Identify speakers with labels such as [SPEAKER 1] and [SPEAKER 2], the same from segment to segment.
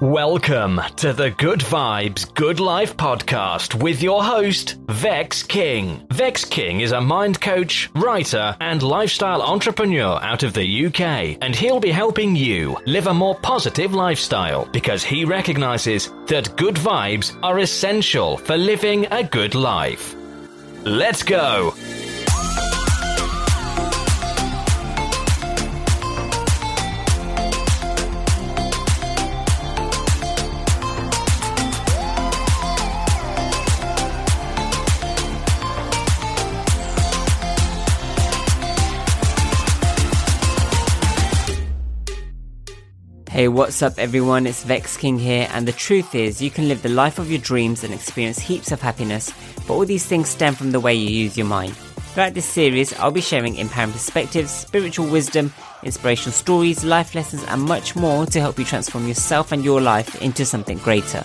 [SPEAKER 1] Welcome to the Good Vibes, Good Life podcast with your host, Vex King. Vex King is a mind coach, writer, and lifestyle entrepreneur out of the UK, and he'll be helping you live a more positive lifestyle because he recognizes that good vibes are essential for living a good life. Let's go!
[SPEAKER 2] Hey, what's up, everyone? It's Vex King here, and the truth is, you can live the life of your dreams and experience heaps of happiness, but all these things stem from the way you use your mind. Throughout this series, I'll be sharing empowering perspectives, spiritual wisdom, inspirational stories, life lessons, and much more to help you transform yourself and your life into something greater.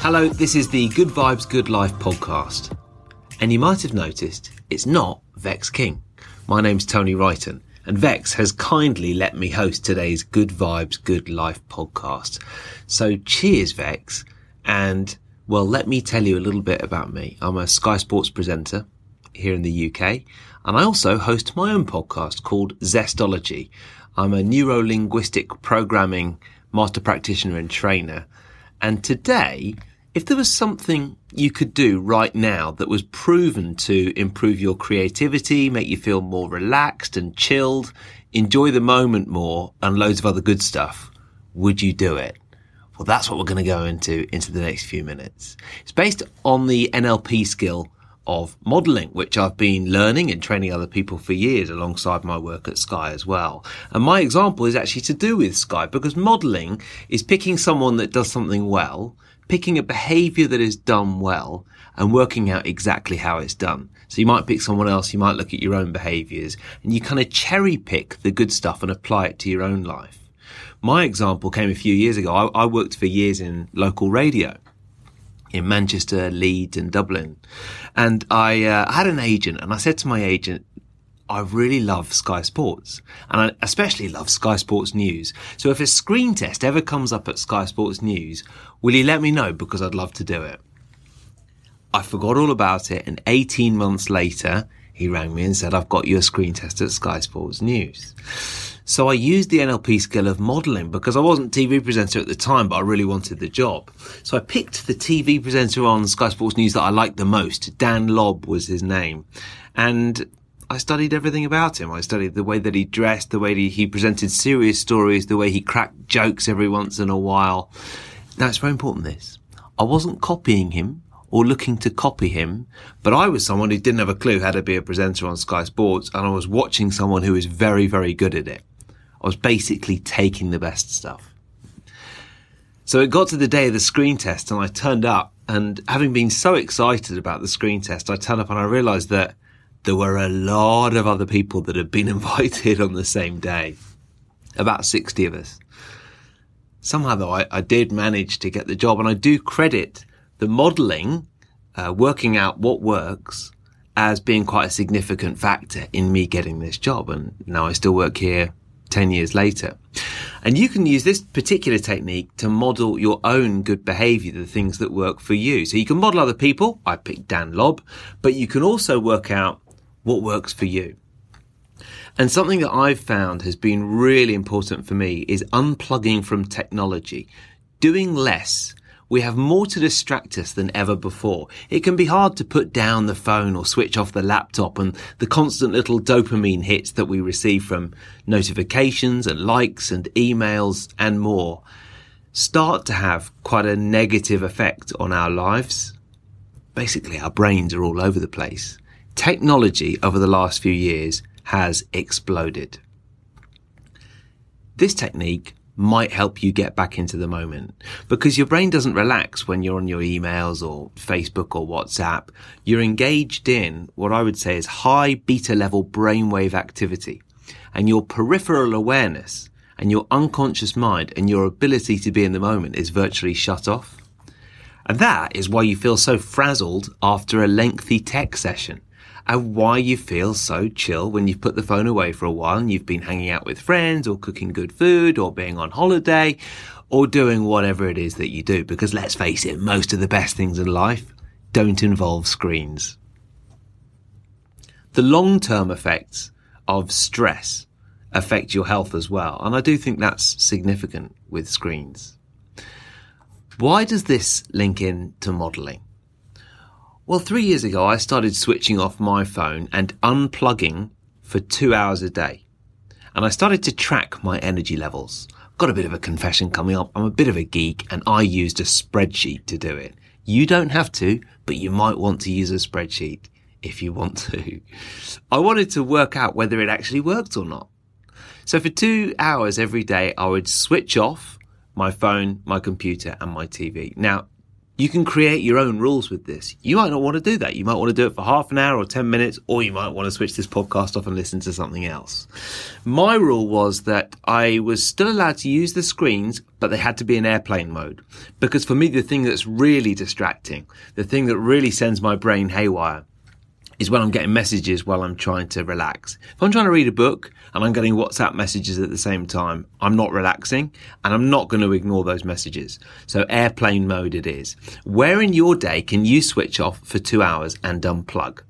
[SPEAKER 3] Hello, this is the Good Vibes Good Life podcast. And you might have noticed it's not Vex King. My name's Tony Wrighton, and Vex has kindly let me host today's Good Vibes Good Life podcast. So cheers, Vex. And well, let me tell you a little bit about me. I'm a Sky Sports presenter here in the UK, and I also host my own podcast called Zestology. I'm a neuro linguistic programming master practitioner and trainer. And today, if there was something you could do right now that was proven to improve your creativity, make you feel more relaxed and chilled, enjoy the moment more, and loads of other good stuff, would you do it? Well, that's what we're going to go into into the next few minutes. It's based on the NLP skill of modeling, which I've been learning and training other people for years alongside my work at Sky as well. And my example is actually to do with Sky because modeling is picking someone that does something well, picking a behavior that is done well and working out exactly how it's done. So you might pick someone else, you might look at your own behaviors and you kind of cherry pick the good stuff and apply it to your own life. My example came a few years ago. I, I worked for years in local radio in Manchester, Leeds, and Dublin. And I uh, had an agent, and I said to my agent, I really love Sky Sports, and I especially love Sky Sports News. So if a screen test ever comes up at Sky Sports News, will you let me know because I'd love to do it? I forgot all about it, and 18 months later, he rang me and said, I've got you a screen test at Sky Sports News. So I used the NLP skill of modelling because I wasn't TV presenter at the time, but I really wanted the job. So I picked the TV presenter on Sky Sports News that I liked the most. Dan Lobb was his name. And I studied everything about him. I studied the way that he dressed, the way he presented serious stories, the way he cracked jokes every once in a while. Now it's very important this. I wasn't copying him or looking to copy him, but I was someone who didn't have a clue how to be a presenter on Sky Sports and I was watching someone who was very, very good at it. I was basically taking the best stuff. So it got to the day of the screen test and I turned up and having been so excited about the screen test, I turned up and I realized that there were a lot of other people that had been invited on the same day. About 60 of us. Somehow though, I, I did manage to get the job and I do credit the modeling, uh, working out what works as being quite a significant factor in me getting this job. And now I still work here 10 years later. And you can use this particular technique to model your own good behavior, the things that work for you. So you can model other people. I picked Dan Lobb, but you can also work out what works for you. And something that I've found has been really important for me is unplugging from technology, doing less. We have more to distract us than ever before. It can be hard to put down the phone or switch off the laptop and the constant little dopamine hits that we receive from notifications and likes and emails and more start to have quite a negative effect on our lives. Basically, our brains are all over the place. Technology over the last few years has exploded. This technique might help you get back into the moment because your brain doesn't relax when you're on your emails or Facebook or WhatsApp. You're engaged in what I would say is high beta level brainwave activity and your peripheral awareness and your unconscious mind and your ability to be in the moment is virtually shut off. And that is why you feel so frazzled after a lengthy tech session and why you feel so chill when you've put the phone away for a while and you've been hanging out with friends or cooking good food or being on holiday or doing whatever it is that you do. Because let's face it, most of the best things in life don't involve screens. The long term effects of stress affect your health as well. And I do think that's significant with screens. Why does this link in to modeling? Well, three years ago, I started switching off my phone and unplugging for two hours a day. And I started to track my energy levels. Got a bit of a confession coming up. I'm a bit of a geek and I used a spreadsheet to do it. You don't have to, but you might want to use a spreadsheet if you want to. I wanted to work out whether it actually worked or not. So for two hours every day, I would switch off my phone, my computer and my TV. Now, you can create your own rules with this. You might not want to do that. You might want to do it for half an hour or 10 minutes, or you might want to switch this podcast off and listen to something else. My rule was that I was still allowed to use the screens, but they had to be in airplane mode. Because for me, the thing that's really distracting, the thing that really sends my brain haywire, is when I'm getting messages while I'm trying to relax. If I'm trying to read a book and I'm getting WhatsApp messages at the same time, I'm not relaxing and I'm not going to ignore those messages. So airplane mode it is. Where in your day can you switch off for two hours and unplug?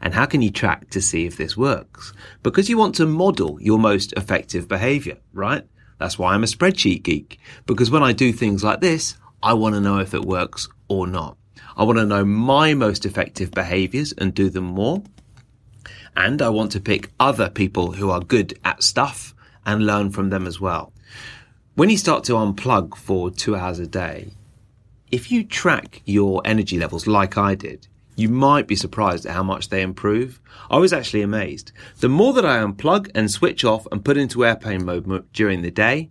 [SPEAKER 3] And how can you track to see if this works? Because you want to model your most effective behavior, right? That's why I'm a spreadsheet geek. Because when I do things like this, I want to know if it works or not. I want to know my most effective behaviors and do them more. And I want to pick other people who are good at stuff and learn from them as well. When you start to unplug for two hours a day, if you track your energy levels like I did, you might be surprised at how much they improve. I was actually amazed. The more that I unplug and switch off and put into airplane mode during the day,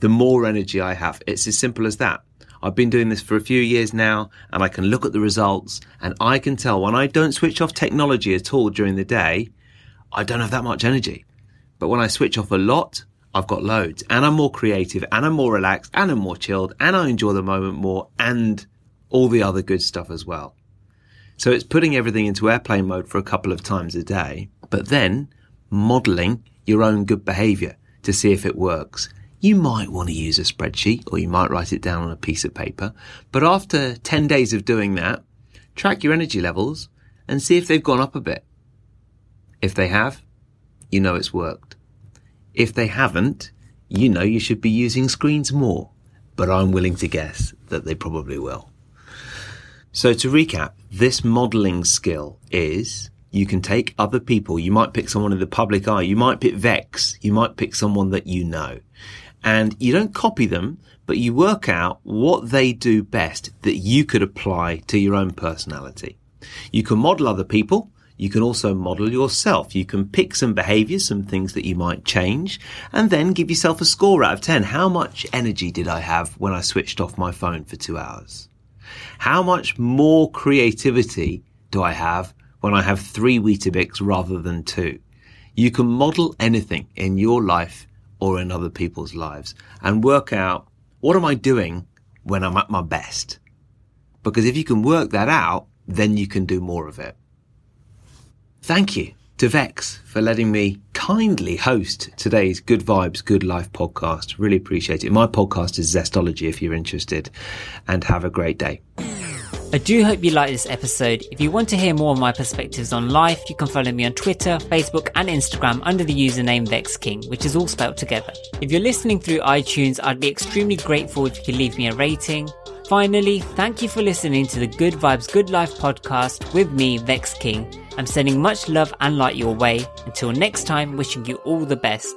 [SPEAKER 3] the more energy I have. It's as simple as that. I've been doing this for a few years now and I can look at the results and I can tell when I don't switch off technology at all during the day, I don't have that much energy. But when I switch off a lot, I've got loads and I'm more creative and I'm more relaxed and I'm more chilled and I enjoy the moment more and all the other good stuff as well. So it's putting everything into airplane mode for a couple of times a day, but then modeling your own good behavior to see if it works you might want to use a spreadsheet or you might write it down on a piece of paper. But after 10 days of doing that, track your energy levels and see if they've gone up a bit. If they have, you know it's worked. If they haven't, you know you should be using screens more. But I'm willing to guess that they probably will. So to recap, this modeling skill is you can take other people. You might pick someone in the public eye. You might pick Vex. You might pick someone that you know and you don't copy them, but you work out what they do best that you could apply to your own personality. You can model other people. You can also model yourself. You can pick some behaviors, some things that you might change, and then give yourself a score out of 10. How much energy did I have when I switched off my phone for two hours? How much more creativity do I have when I have three Weetabix rather than two? You can model anything in your life or in other people's lives and work out what am I doing when I'm at my best? Because if you can work that out, then you can do more of it. Thank you to Vex for letting me kindly host today's Good Vibes, Good Life podcast. Really appreciate it. My podcast is Zestology if you're interested and have a great day.
[SPEAKER 2] I do hope you like this episode. If you want to hear more of my perspectives on life, you can follow me on Twitter, Facebook, and Instagram under the username VexKing, which is all spelled together. If you're listening through iTunes, I'd be extremely grateful if you could leave me a rating. Finally, thank you for listening to the Good Vibes Good Life podcast with me, Vex King. I'm sending much love and light your way. Until next time, wishing you all the best.